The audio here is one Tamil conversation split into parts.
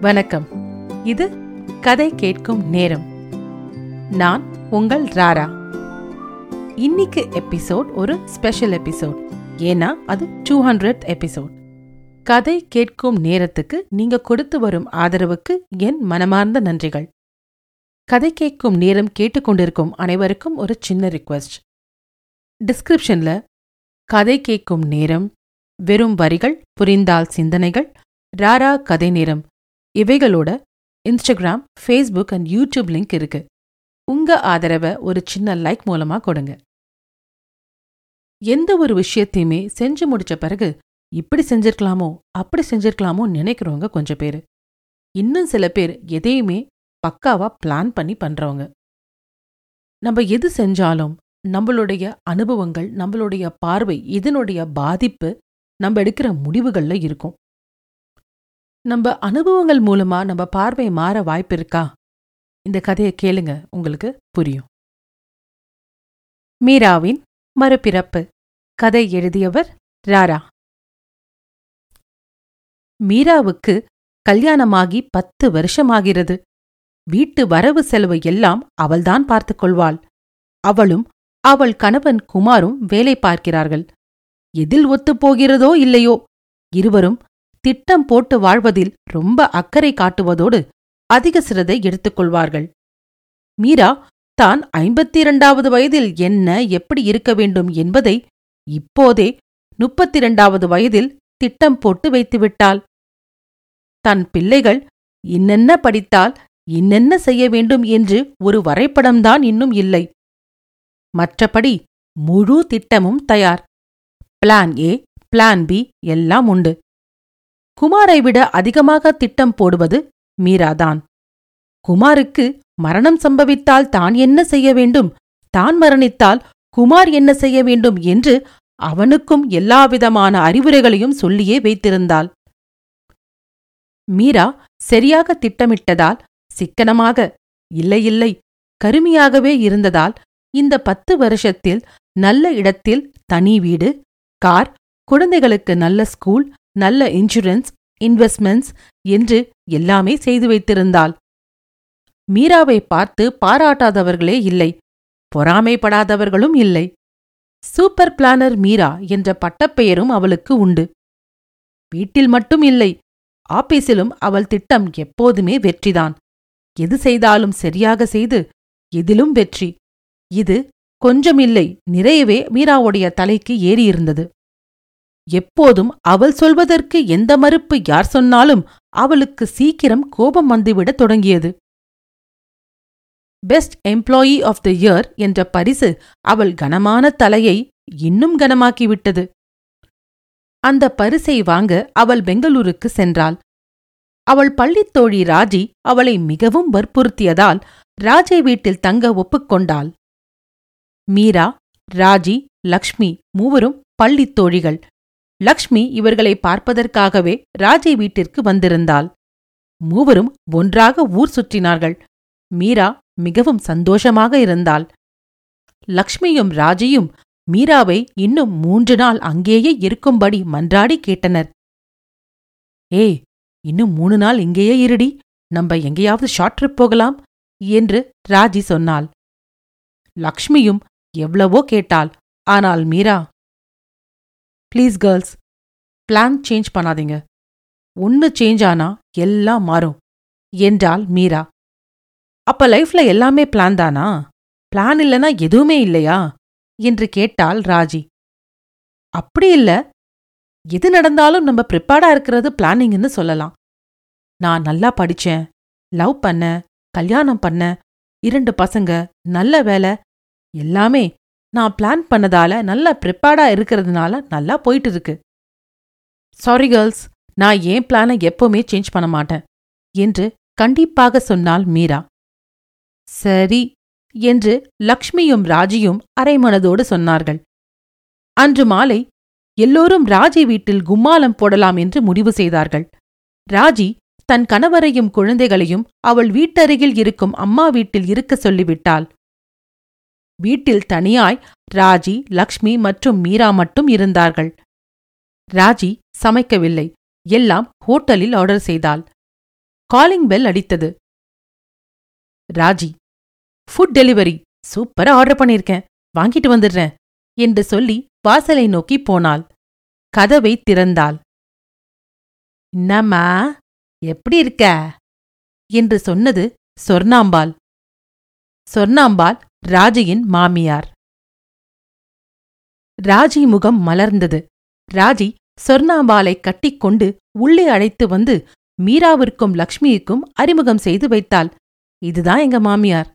வணக்கம். இது கதை கேட்கும் நேரம். நான் உங்கள் ராரா. இன்னைக்கு எபிசோட் ஒரு ஸ்பெஷல் எபிசோட். ஏன்னா அது டூ ஹண்ட்ரட் எபிசோட். கதை கேட்கும் நேரத்துக்கு நீங்க கொடுத்து வரும் ஆதரவுக்கு என் மனமார்ந்த நன்றிகள். கதை கேட்கும் நேரம் கேட்டுக்கொண்டிருக்கும் அனைவருக்கும் ஒரு சின்ன ரிக்வெஸ்ட் டிஸ்கிரிப்ஷன்ல கதை கேட்கும் நேரம் வெறும் வரிகள் புரிந்தால் சிந்தனைகள் ராரா கதை நேரம் இவைகளோட Instagram Facebook and YouTube link இருக்கு. உங்க ஆதரவை ஒரு சின்ன லைக் மூலமா கொடுங்க. எந்த ஒரு விஷயத்தையுமே செஞ்சு முடிச்ச பிறகு இப்படி செஞ்சிருக்கலாமோ அப்படி செஞ்சிருக்கலாமோ நினைக்கிறவங்க கொஞ்சம் பேர். இன்னும் சில பேர் எதையுமே பக்காவா பிளான் பண்ணி பண்றவங்க. நம்ம எது செஞ்சாலும் நம்மளுடைய அனுபவங்கள் நம்மளுடைய பார்வை இதனுடைய பாதிப்பு நம்ம எடுக்கிற முடிவுகள்ல இருக்கும். நம்ம அனுபவங்கள் மூலமா நம்ம பார்வை மாற வாய்ப்பு இருக்கா? இந்த கதையை கேளுங்க உங்களுக்கு புரியும். மீராவின் மறுபிறப்பு. கதை எழுதியவர் ராரா. மீராவுக்கு கல்யாணமாகி பத்து வருஷமாகிறது. வீட்டு வரவு செலவு எல்லாம் அவள்தான் பார்த்துக் கொள்வாள். அவளும் அவள் கணவன் குமாரும் வேலை பார்க்கிறார்கள். எதில் ஒத்துப்போகிறதோ இல்லையோ? இருவரும் திட்டம் போட்டு வாழ்வதில் ரொம்ப அக்கறை காட்டுவதோடு அதிக சிரதை எடுத்துக்கொள்வார்கள் மீரா தான் ஐம்பத்தி இரண்டாவது வயதில் என்ன எப்படி இருக்க வேண்டும் என்பதை இப்போதே முப்பத்தி இரண்டாவது வயதில் திட்டம் போட்டு வைத்துவிட்டாள் தன் பிள்ளைகள் இன்னென்ன படித்தால் இன்னென்ன செய்ய வேண்டும் என்று ஒரு வரைபடம்தான் இன்னும் இல்லை. மற்றபடி முழு திட்டமும் தயார். பிளான் ஏ பிளான் பி எல்லாம் உண்டு. குமாரை விட அதிகமாக திட்டம் போடுவது மீராதான். குமாருக்கு மரணம் சம்பவித்தால் தான் என்ன செய்ய வேண்டும்? தான் மரணித்தால் குமார் என்ன செய்ய வேண்டும் என்று அவனுக்கும் எல்லாவிதமான அறிவுரைகளையும் சொல்லியே வைத்திருந்தாள். மீரா சரியாக திட்டமிட்டதால் சிக்கனமாக இல்லை இல்லை கருமையாகவே இருந்ததால் இந்த பத்து வருஷத்தில் நல்ல இடத்தில் தனி வீடு கார் குழந்தைகளுக்கு நல்ல ஸ்கூல் நல்ல இன்சூரன்ஸ் இன்வெஸ்ட்மெண்ட்ஸ் என்று எல்லாமே செய்து வைத்திருந்தாள். மீராவை பார்த்து பாராட்டாதவர்களே இல்லை பொறாமைப்படாதவர்களும் இல்லை. சூப்பர் பிளானர் மீரா என்ற பட்டப்பெயரும் அவளுக்கு உண்டு. வீட்டில் மட்டும் இல்லை ஆபீஸிலும் அவள் திட்டம் எப்போதுமே வெற்றிதான். எது செய்தாலும் சரியாக செய்து எதிலும் வெற்றி. இது கொஞ்சமில்லை நிறையவே மீராவுடைய தலைக்கு ஏறியிருந்தது. எப்போதும் அவள் சொல்வதற்கு எந்த மறுப்பு யார் சொன்னாலும் அவளுக்கு சீக்கிரம் கோபம் வந்துவிடத் தொடங்கியது. Best employee of the year என்ற பரிசு அவள் கனமான தலையை இன்னும் கனமாக்கிவிட்டது. அந்த பரிசை வாங்க அவள் பெங்களூருக்கு சென்றாள். அவள் பள்ளித் தோழி ராஜி அவளை மிகவும் வற்புறுத்தியதால் ராஜை வீட்டில் தங்க ஒப்புக்கொண்டாள் மீரா ராஜி லக்ஷ்மி மூவரும் பள்ளித் தோழிகள். லக்ஷ்மி இவர்களை பார்ப்பதற்காகவே ராஜை வீட்டிற்கு வந்திருந்தாள். மூவரும் ஒன்றாக ஊர் சுற்றினார்கள். மீரா மிகவும் சந்தோஷமாக இருந்தாள். லக்ஷ்மியும் ராஜியும் மீராவை இன்னும் மூன்று நாள் அங்கேயே இருக்கும்படி மன்றாடி கேட்டனர். ஏய் இன்னும் மூணு நாள் இங்கேயே இருடி. நம்ம எங்கேயாவது ஷார்ட் ட்ரிப் போகலாம் என்று ராஜி சொன்னாள். லக்ஷ்மியும் எவ்வளவோ கேட்டாள். ஆனால் Meera please girls plan change பண்ணாதீங்க. ஒன்னு சேஞ்ச் ஆனா எல்லாம் மாறும். என்றாள் மீரா. அப்ப லைஃப்ல எல்லாமே பிளான் தானா? பிளான் இல்லனா எதுவுமே இல்லையா? என்று கேட்டாள் ராஜி. அப்படி இல்ல. எது நடந்தாலும் நம்ம ப்ரிப்பேர்டா இருக்கிறது பிளானிங்னு சொல்லலாம். நான் நல்லா படிச்சேன். லவ் பண்ண கல்யாணம் பண்ண இரண்டு பசங்க. நல்ல வேலை. எல்லாமே நான் பிளான் பண்ணதால நல்லா ப்ரிப்பேர்டா இருக்கிறதுனால நல்லா போயிட்டு இருக்கு சாரி கேர்ள்ஸ் நான் ஏன் பிளானை எப்பவுமே சேஞ்ச் பண்ண மாட்டேன் என்று கண்டிப்பாக சொன்னாள் மீரா. சரி என்று லக்ஷ்மியும் ராஜியும் அரைமனதோடு சொன்னார்கள். அன்று மாலை எல்லோரும் ராஜி வீட்டில் கும்மாலம் போடலாம் என்று முடிவு செய்தார்கள். ராஜி தன் கணவரையும் குழந்தைகளையும் அவள் வீட்டருகில் இருக்கும் அம்மா வீட்டில் இருக்க சொல்லிவிட்டாள். வீட்டில் தனியாய் ராஜி லக்ஷ்மி மற்றும் மீரா மட்டும் இருந்தார்கள். ராஜி சமைக்கவில்லை. எல்லாம் ஹோட்டலில் ஆர்டர் செய்தாள். காலிங் பெல் அடித்தது. Raji food delivery. சூப்பரா ஆர்டர் பண்ணிருக்கேன். வாங்கிட்டு வந்துடுறேன். என்று சொல்லி வாசலை நோக்கி போனாள். கதவை திறந்தாள். என்னம்மா? எப்படி இருக்க? என்று சொன்னது சொர்ணாம்பாள். சொர்ணாம்பாள் ராஜியின் மாமியார். ராஜி முகம் மலர்ந்தது. ராஜி சொர்ணாம்பாலை கட்டிக்கொண்டு உள்ளே அழைத்து வந்து மீராவிற்கும் லக்ஷ்மிக்கும் அறிமுகம் செய்து வைத்தாள். இதுதான் எங்க மாமியார்.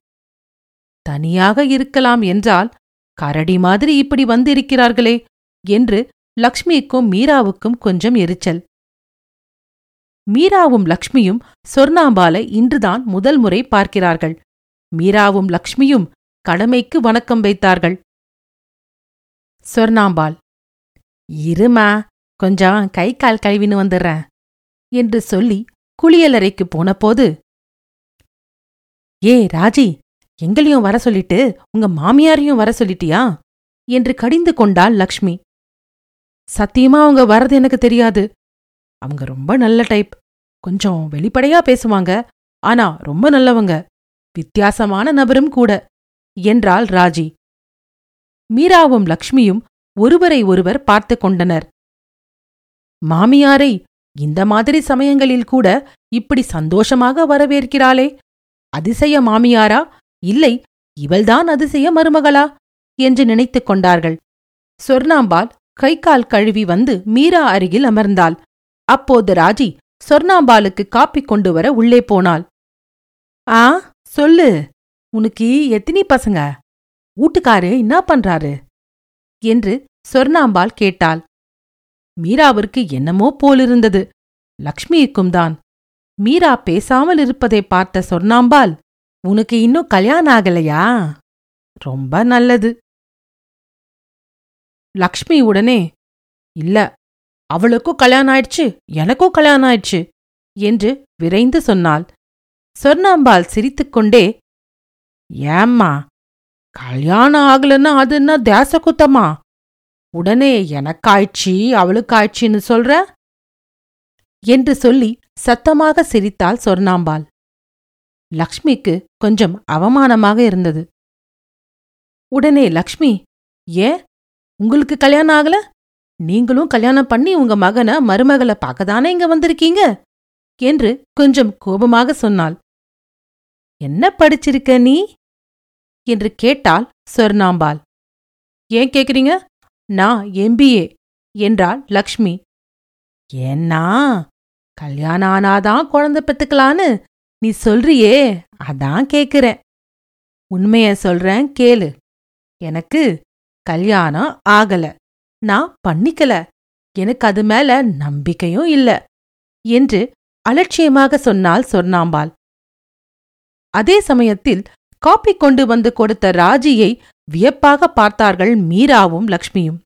தனியாக இருக்கலாம் என்றால் கரடி மாதிரி இப்படி வந்திருக்கிறார்களே என்று லக்ஷ்மிக்கும் மீராவுக்கும் கொஞ்சம் எரிச்சல். மீராவும் லக்ஷ்மியும் சொர்ணாம்பாலை இன்றுதான் முதல் முறை பார்க்கிறார்கள். மீராவும் லக்ஷ்மியும் கடமைக்கு வணக்கம் வைத்தார்கள். சொர்ணாம்பாள் இருமா கொஞ்சம் கை கால் கழுவின்னு வந்துடுறேன் என்று சொல்லி குளியலறைக்கு போனபோது ஏ ராஜி எங்களையும் வர சொல்லிட்டு உங்க மாமியாரையும் வர சொல்லிட்டியா என்று கடிந்து கொண்டாள் லக்ஷ்மி. சத்தியமா அவங்க வரது எனக்கு தெரியாது. அவங்க ரொம்ப நல்ல டைப் கொஞ்சம் வெளிப்படையா பேசுவாங்க. ஆனா ரொம்ப நல்லவங்க. வித்தியாசமான நபரும் கூட. என்றாள் ராஜி. மீராவும் லக்ஷ்மியும் ஒருவரை ஒருவர் பார்த்து கொண்டனர். மாமியாரை இந்த மாதிரி சமயங்களில் கூட இப்படி சந்தோஷமாக வரவேற்கிறாளே. அதிசய மாமியாரா? இல்லை இவள்தான் அதிசய மருமகளா? என்று நினைத்துக் கொண்டார்கள். சொர்ணாம்பாள் கை கால் கழுவி வந்து மீரா அருகில் அமர்ந்தாள். அப்போது ராஜி சொர்ணாம்பாளுக்கு காப்பி கொண்டு வர உள்ளே போனாள். ஆ சொல்லு. உனக்கு எத்தினி பசங்க? வீட்டுக்காரு என்ன பண்றாரு? என்று சொர்ணாம்பாள் கேட்டாள். மீராவிற்கு என்னமோ போலிருந்தது. லக்ஷ்மிக்கும் தான். மீரா பேசாமல் இருப்பதை பார்த்த சொர்ணாம்பாள் உனக்கு இன்னும் கல்யாணம் ஆகலையா? ரொம்ப நல்லது. லக்ஷ்மி உடனே இல்ல அவளுக்கும் கல்யாணம் ஆயிடுச்சு எனக்கும் கல்யாணம் ஆயிடுச்சு என்று விரைந்து சொன்னாள். சொர்ணாம்பாள் சிரித்துக்கொண்டே ஏம்மா? கல்யாணம் ஆகலன்னா அது என்ன தேச குத்தமா உடனே எனக்காய்ச்சி அவளுக்காய்ச்சின்னு சொல்ற? என்று சொல்லி சத்தமாக சிரித்தாள் சொர்ணாம்பாள். லக்ஷ்மிக்கு கொஞ்சம் அவமானமாக இருந்தது. உடனே லக்ஷ்மி ஏன்? உங்களுக்கு கல்யாணம் ஆகல? நீங்களும் கல்யாணம் பண்ணி உங்க மகனை மருமகளை பார்க்கதானே இங்க வந்திருக்கீங்க? என்று கொஞ்சம் கோபமாக சொன்னாள். என்ன படிச்சிருக்க நீ? என்று கேட்டாள் சொர்ணாம்பாள் ஏன் கேக்குறீங்க? நான் எம்பிஏ. என்றாள் லக்ஷ்மி. ஏன்னா கல்யாணம் ஆனாதான் குழந்தை பெத்துக்கலான்னு நீ சொல்றியே அதான் கேக்குறேன். உண்மைய சொல்றேன் கேளு. எனக்கு கல்யாணம் ஆகல. நான் பண்ணிக்கல. எனக்கு அது மேல நம்பிக்கையும் இல்ல. என்று அலட்சியமாக சொன்னால் சொர்ணாம்பாள். அதே சமயத்தில் காப்பி கொண்டு வந்து கொடுத்த ராஜியை வியப்பாக பார்த்தார்கள் மீராவும் லக்ஷ்மியும்.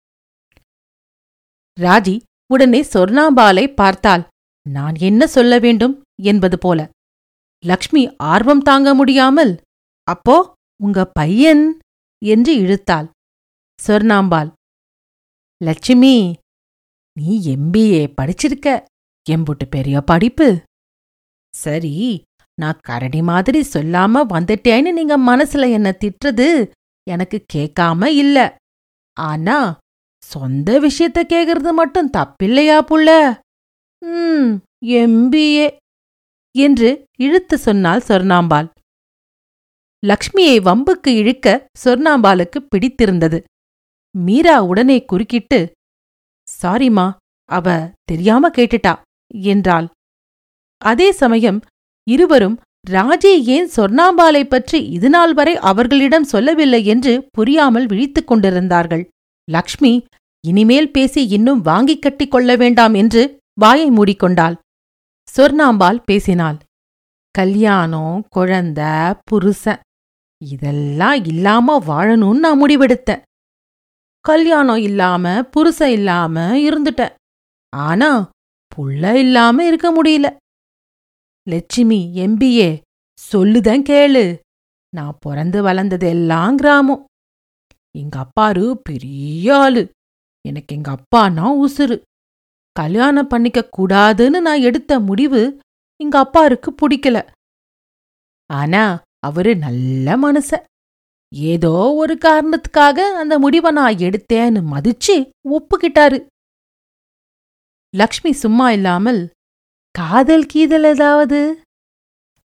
ராஜி உடனே சொர்ணாம்பாலை பார்த்தால் நான் என்ன சொல்ல வேண்டும் என்பது போல. லக்ஷ்மி ஆர்வம் தாங்க முடியாமல் அப்போ உங்க பையன்? என்று இழுத்தாள். சொர்ணாம்பாள் லட்சுமி நீ எம்பிஏ படிச்சிருக்க. எம்புட்டு பெரிய படிப்பு. சரி நான் கரடி மாதிரி சொல்லாம வந்துட்டேன்னு நீங்க மனசுல என்ன திட்டுறது எனக்கு கேட்காம இல்ல. ஆனா சொந்த விஷயத்த கேக்குறது மட்டும் தப்பில்லையா புள்ள? ம் எம்பிஏ என்று இழுத்து சொன்னாள் சொர்ணாம்பாள். லக்ஷ்மியை வம்புக்கு இழுக்க சொர்ணாம்பாளுக்கு பிடித்திருந்தது. மீரா உடனே குறுக்கிட்டு சாரிமா அவ தெரியாம கேட்டுட்டா என்றாள். அதே சமயம் இருவரும் ராஜி ஏன் சொர்ணாம்பாலை பற்றி இதுநாள் வரை அவர்களிடம் சொல்லவில்லை என்று புரியாமல் விழித்துக் கொண்டிருந்தார்கள். லக்ஷ்மி இனிமேல் பேசி இன்னும் வாங்கிக் கட்டிக் கொள்ள வேண்டாம் என்று வாயை மூடிக்கொண்டாள். சொர்ணாம்பாள் பேசினாள். கல்யாணம் குழந்த புருஷன் இதெல்லாம் இல்லாம வாழணும்னு நான் முடிவெடுத்தேன். கல்யாணம் இல்லாம புருஷன் இல்லாம இருந்துட்டேன். ஆனா புள்ள இல்லாம இருக்க முடியல. லட்சுமி எம்பிஏ சொல்லுதன் கேளு. நான் பிறந்து வளர்ந்தது எல்லாம் கிராமம். எங்க அப்பாரு பெரிய ஆளு. எனக்கு எங்க அப்பானா உசுரு கல்யாணம் பண்ணிக்க கூடாதுன்னு நான் எடுத்த முடிவு எங்க அப்பாருக்கு பிடிக்கல. ஆனா அவரு நல்ல மனுஷ ஏதோ ஒரு காரணத்துக்காக அந்த முடிவை நான் எடுத்தேன்னு மதிச்சு ஒப்புக்கிட்டாரு. லக்ஷ்மி சும்மா இல்லாமல் காதல் கீதல் ஏதாவது?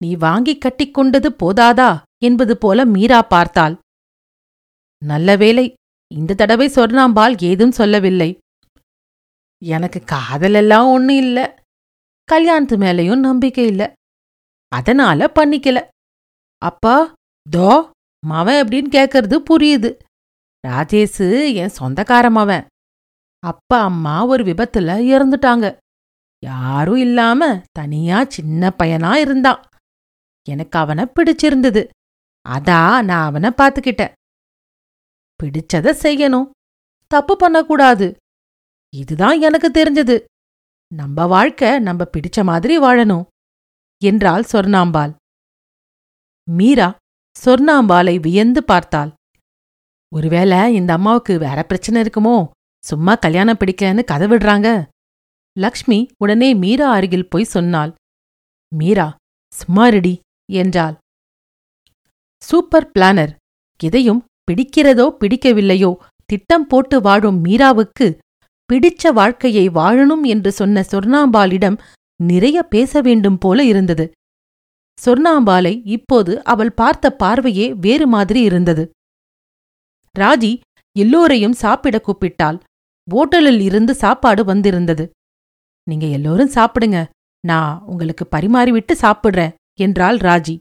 நீ வாங்கி கட்டிக்கொண்டது போதாதா? என்பது போல மீரா பார்த்தாள். நல்ல வேலை இந்த தடவை சொர்ணாம்பாள் ஏதும் சொல்லவில்லை. எனக்கு காதலெல்லாம் ஒன்னும் இல்ல. கல்யாணத்து மேலையும் நம்பிக்கை இல்ல. அதனால பண்ணிக்கல. அப்பா தோ மவன் எப்படின்னு கேட்கறது புரியுது. ராஜேஷு என் சொந்தக்கார மவன். அப்பா அம்மா ஒரு விபத்துல இறந்துட்டாங்க. யாரும் இல்லாம தனியா சின்ன பையனா இருந்தான் எனக்கு அவனை பிடிச்சிருந்தது. அதா நான் அவனை பாத்துக்கிட்டேன். பிடிச்சத செய்யணும். தப்பு பண்ணக்கூடாது. இதுதான் எனக்கு தெரிஞ்சது. நம்ம வாழ்க்கை நம்ம பிடிச்ச மாதிரி வாழணும். என்றாள் சொர்ணாம்பாள். மீரா சொர்ணாம்பாளை வியந்து பார்த்தாள். ஒருவேளை இந்த அம்மாவுக்கு வேற பிரச்சனை இருக்குமோ? சும்மா கல்யாணம் பிடிக்கலன்னு கதை விடுறாங்க. லக்ஷ்மி உடனே மீரா அருகில் போய் சொன்னாள். மீரா சும்மாரிடி என்றாள். Super planner. எதையும் பிடிக்கிறதோ பிடிக்கவில்லையோ திட்டம் போட்டு வாழும் மீராவுக்கு பிடிச்ச வாழ்க்கையை வாழணும் என்று சொன்ன சொர்ணாம்பாலிடம் நிறைய பேச வேண்டும் போல இருந்தது. சொர்ணாம்பாலை இப்போது அவள் பார்த்த பார்வையே வேறு மாதிரி இருந்தது. ராஜி எல்லோரையும் சாப்பிட கூப்பிட்டாள். ஓட்டலில் இருந்து சாப்பாடு வந்திருந்தது. நீங்க எல்லோரும் சாப்பிடுங்க. நான் உங்களுக்கு பரிமாறிவிட்டு சாப்பிடுறேன் என்றாள் ராஜி.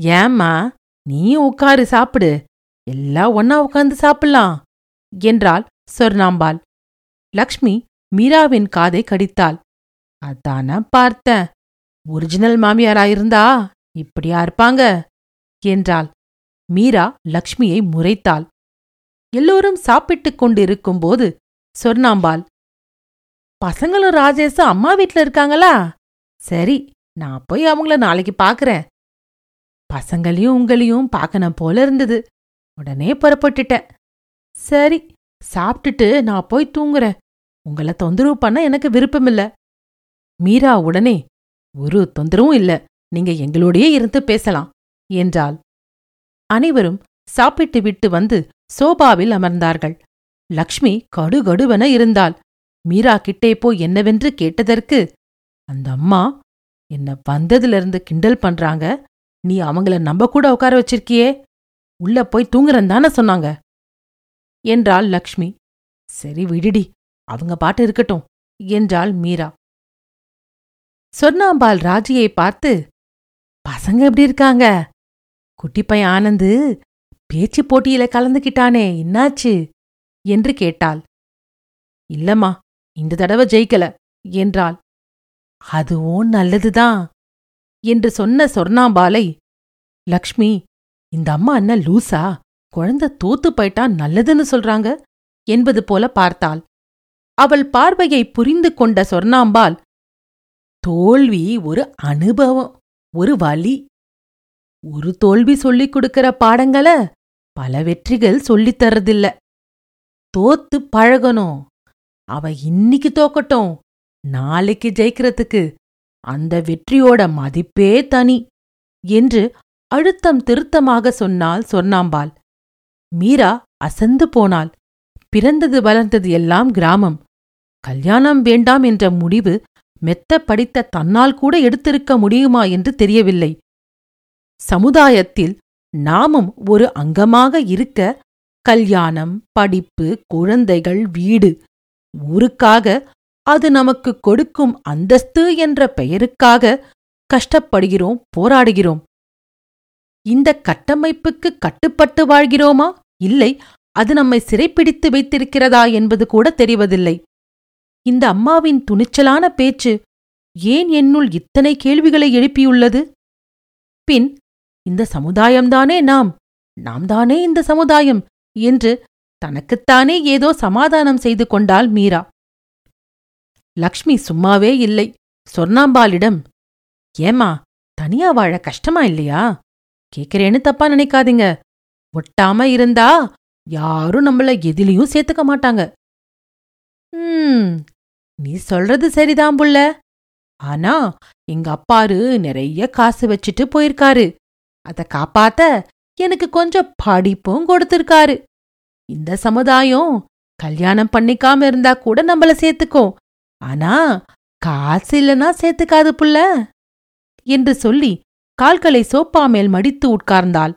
ஏம்மா நீயும் உட்காரு சாப்பிடு. எல்லாம் ஒன்னா உட்கார்ந்து சாப்பிடலாம் என்றாள் சொர்ணாம்பாள். லக்ஷ்மி மீராவின் காதை கடித்தாள். அதான பார்த்தேன். ஒரிஜினல் மாமியாராயிருந்தா இப்படியா இருப்பாங்க என்றாள். மீரா லக்ஷ்மியை முறைத்தாள். எல்லோரும் சாப்பிட்டுக் கொண்டிருக்கும்போது சொர்ணாம்பாள் பசங்களும் ராஜேஷும் அம்மா வீட்ல இருக்காங்களா? சரி நான் போய் அவங்கள நாளைக்கு பாக்குறேன். பசங்களையும் உங்களையும் பார்க்கணும் போல இருந்தது. உடனே புறப்பட்டுட்டேன். சரி சாப்பிட்டுட்டு நான் போய் தூங்குறேன். உங்கள தொந்தரவு பண்ண எனக்கு விருப்பமில்ல. மீரா உடனே ஒரு தொந்தரவும் இல்ல. நீங்க எங்களோடயே இருந்து பேசலாம் என்றாள். அனைவரும் சாப்பிட்டு விட்டு வந்து சோபாவில் அமர்ந்தார்கள். லக்ஷ்மி கடுகடுவென இருந்தாள். மீரா கிட்டே போய் என்னவென்று கேட்டதற்கு அந்த அம்மா என்ன வந்ததிலிருந்து கிண்டல் பண்றாங்க? நீ அவங்கள நம்ப கூட உட்கார வச்சிருக்கியே? உள்ள போய் தூங்குறன் தானே சொன்னாங்க? என்றாள் லக்ஷ்மி. சரி விடுடி அவங்க பாட்டு இருக்கட்டும் என்றாள் மீரா. சொர்ணாம்பாள் ராஜியை பார்த்து பசங்க எப்படி இருக்காங்க? குட்டி பையன் ஆனந்து பேச்சு போட்டியில கலந்துக்கிட்டானே என்னாச்சு? என்று கேட்டாள். இல்லம்மா இந்த தடவை ஜெயிக்கல. என்றாள். அதுவும் நல்லதுதான் என்று சொன்ன சொர்ணாம்பாலை லக்ஷ்மி இந்த அம்மா என்ன லூசா குழந்தை தோத்து போயிட்டா நல்லதுன்னு சொல்றாங்க என்பது போல பார்த்தாள். அவள் பார்வையை புரிந்து கொண்ட சொர்ணாம்பால் தோல்வி ஒரு அனுபவம் ஒரு வழி ஒரு தோல்வி சொல்லிக் கொடுக்கிற பாடங்கள பல வெற்றிகள் சொல்லித் தர்றதில்ல. தோத்து பழகணும் அவ இன்னிக்கு தோக்கட்டும். நாளைக்கு ஜெயிக்கிறதுக்கு அந்த வெற்றியோட மதிப்பே தனி என்று அழுத்தம் திருத்தமாக சொன்னால் சொன்னாம்பாள். மீரா அசந்து போனாள். பிறந்தது வளர்ந்தது எல்லாம் கிராமம். கல்யாணம் வேண்டாம் என்ற முடிவு மெத்த படித்த தன்னால் கூட எடுத்திருக்க முடியுமா என்று தெரியவில்லை. சமுதாயத்தில் நாமும் ஒரு அங்கமாக இருக்க கல்யாணம் படிப்பு குழந்தைகள் வீடு ஊருக்காக அது நமக்கு கொடுக்கும் அந்தஸ்து என்ற பெயருக்காக கஷ்டப்படுகிறோம் போராடுகிறோம். இந்த கட்டமைப்புக்கு கட்டுப்பட்டு வாழ்கிறோமா? இல்லை. அது நம்மை சிறைப்பிடித்து வைத்திருக்கிறதா என்பது கூட தெரிவதில்லை. இந்த அம்மாவின் துணிச்சலான பேச்சு ஏன் என்னுள் இத்தனை கேள்விகளை எழுப்பியுள்ளது? பின் இந்த சமுதாயம்தானே நாம்? நாம் தானே இந்த சமுதாயம்? என்று தனக்குத்தானே ஏதோ சமாதானம் செய்து கொண்டாள் மீரா. லக்ஷ்மி சும்மாவே இல்லை. சொர்ணாம்பாலிடம் ஏமா தனியா வாழ கஷ்டமா இல்லையா? கேக்குறேன்னு தப்பா நினைக்காதீங்க. ஒட்டாம இருந்தா யாரும் நம்மள எதிலையும் சேர்த்துக்க மாட்டாங்க. ம் நீ சொல்றது சரிதான் புள்ள. ஆனா எங்க அப்பாரு நிறைய காசு வச்சுட்டு போயிருக்காரு. அத காப்பாத்த எனக்கு கொஞ்சம் படிப்பும் கொடுத்திருக்காரு. இந்த சமுதாயம் கல்யாணம் பண்ணிக்காம இருந்தா கூட நம்மள சேர்த்துக்கும். ஆனா காசு இல்லனா சேர்த்துக்காது புள்ள. என்று சொல்லி கால்களை சோப்பா மேல் மடித்து உட்கார்ந்தாள்.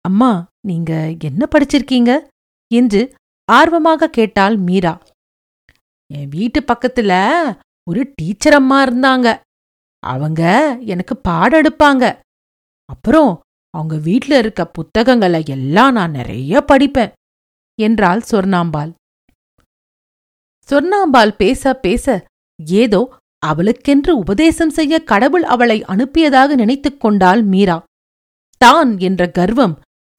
அம்மா நீங்க என்ன படிச்சிருக்கீங்க? என்று ஆர்வமாக கேட்டாள் மீரா. என் வீட்டு பக்கத்துல ஒரு டீச்சர் அம்மா இருந்தாங்க. அவங்க எனக்கு பாடம் எடுப்பாங்க. அப்புறம் அவங்க வீட்ல இருக்க புத்தகங்களை எல்லாம் நான் நிறைய படிப்பேன் என்றாள் சொர்ணாம்பாள். சொர்ணாம்பாள் பேச பேச ஏதோ அவளுக்கென்று உபதேசம் செய்ய கடவுள் அவளை அனுப்பியதாக நினைத்துக் கொண்டாள் மீரா. தான் என்ற கர்வம்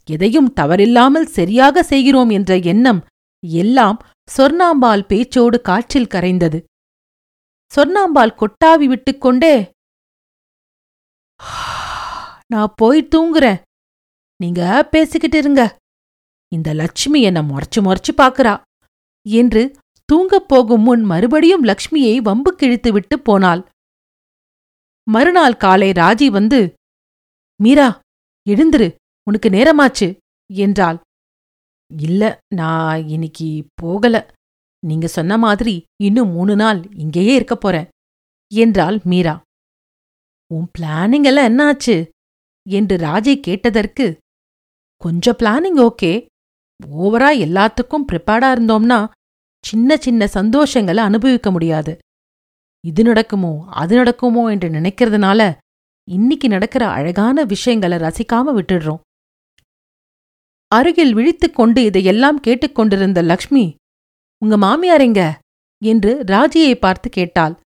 எதையும் தவறில்லாமல் சரியாக செய்கிறோம் என்ற எண்ணம் எல்லாம் சொர்ணாம்பாள் பேச்சோடு காற்றில் கரைந்தது. சொர்ணாம்பாள் கொட்டாவி விட்டுக்கொண்டே நான் போய் தூங்குறேன். நீங்க பேசிக்கிட்டு இருங்க. இந்த லட்சுமி என்ன முறைச்சு முறைச்சு பாக்குறா. என்று தூங்கப் போகும் முன் மறுபடியும் லக்ஷ்மியை வம்பு கிழித்து விட்டு போனாள். மறுநாள் காலை ராஜி வந்து மீரா எழுந்துரு உனக்கு நேரமாச்சு என்றாள். இல்ல நான் இன்னைக்கு போகல. நீங்க சொன்ன மாதிரி இன்னும் மூணு நாள் இங்கேயே இருக்க போறேன் என்றாள் மீரா. உன் பிளானிங் எல்லாம் என்னாச்சு? என்று ராஜை கேட்டதற்கு கொஞ்சம் பிளானிங் ஓகே ஓவரா எல்லாத்துக்கும் ப்ரிப்பேர்டா இருந்தோம்னா சின்ன சின்ன சந்தோஷங்களை அனுபவிக்க முடியாது. இது நடக்குமோ அது நடக்குமோ என்று நினைக்கிறதுனால இன்னிக்கு நடக்கிற அழகான விஷயங்களை ரசிக்காம விட்டுடுறோம். அருகில் விழித்துக் கொண்டு இதையெல்லாம் கேட்டுக்கொண்டிருந்த லக்ஷ்மி உங்க மாமியார் எங்க? என்று ராஜியை பார்த்து கேட்டாள்.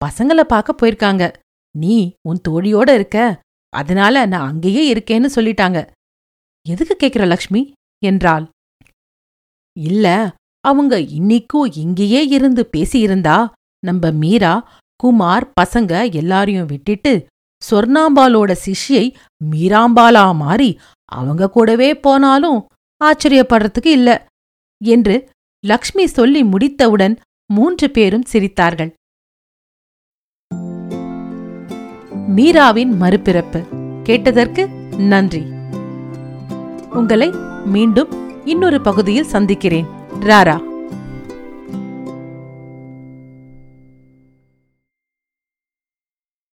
பசங்கள பார்க்க போயிருக்காங்க. நீ உன் தோழியோட இருக்க. அதனால நான் அங்கேயே இருக்கேன்னு சொல்லிட்டாங்க. எதுக்கு கேக்குற லக்ஷ்மி? என்றாள். இல்ல அவங்க இன்னிக்கும் இங்கேயே இருந்து பேசியிருந்தா நம்ம மீரா குமார் பசங்க எல்லாரையும் விட்டுட்டு சொர்ணாம்பாலோட சிஷ்யை மீராம்பாலா மாறி அவங்க கூடவே போனாலும் ஆச்சரியப்படுறதுக்கு இல்ல என்று லக்ஷ்மி சொல்லி முடித்தவுடன் மூன்று பேரும் சிரித்தார்கள். மீராவின் மறுபிறப்பு. கேட்டதற்கு நன்றி. உங்களை மீண்டும் இன்னொரு பகுதியில் சந்திக்கிறேன். ராரா.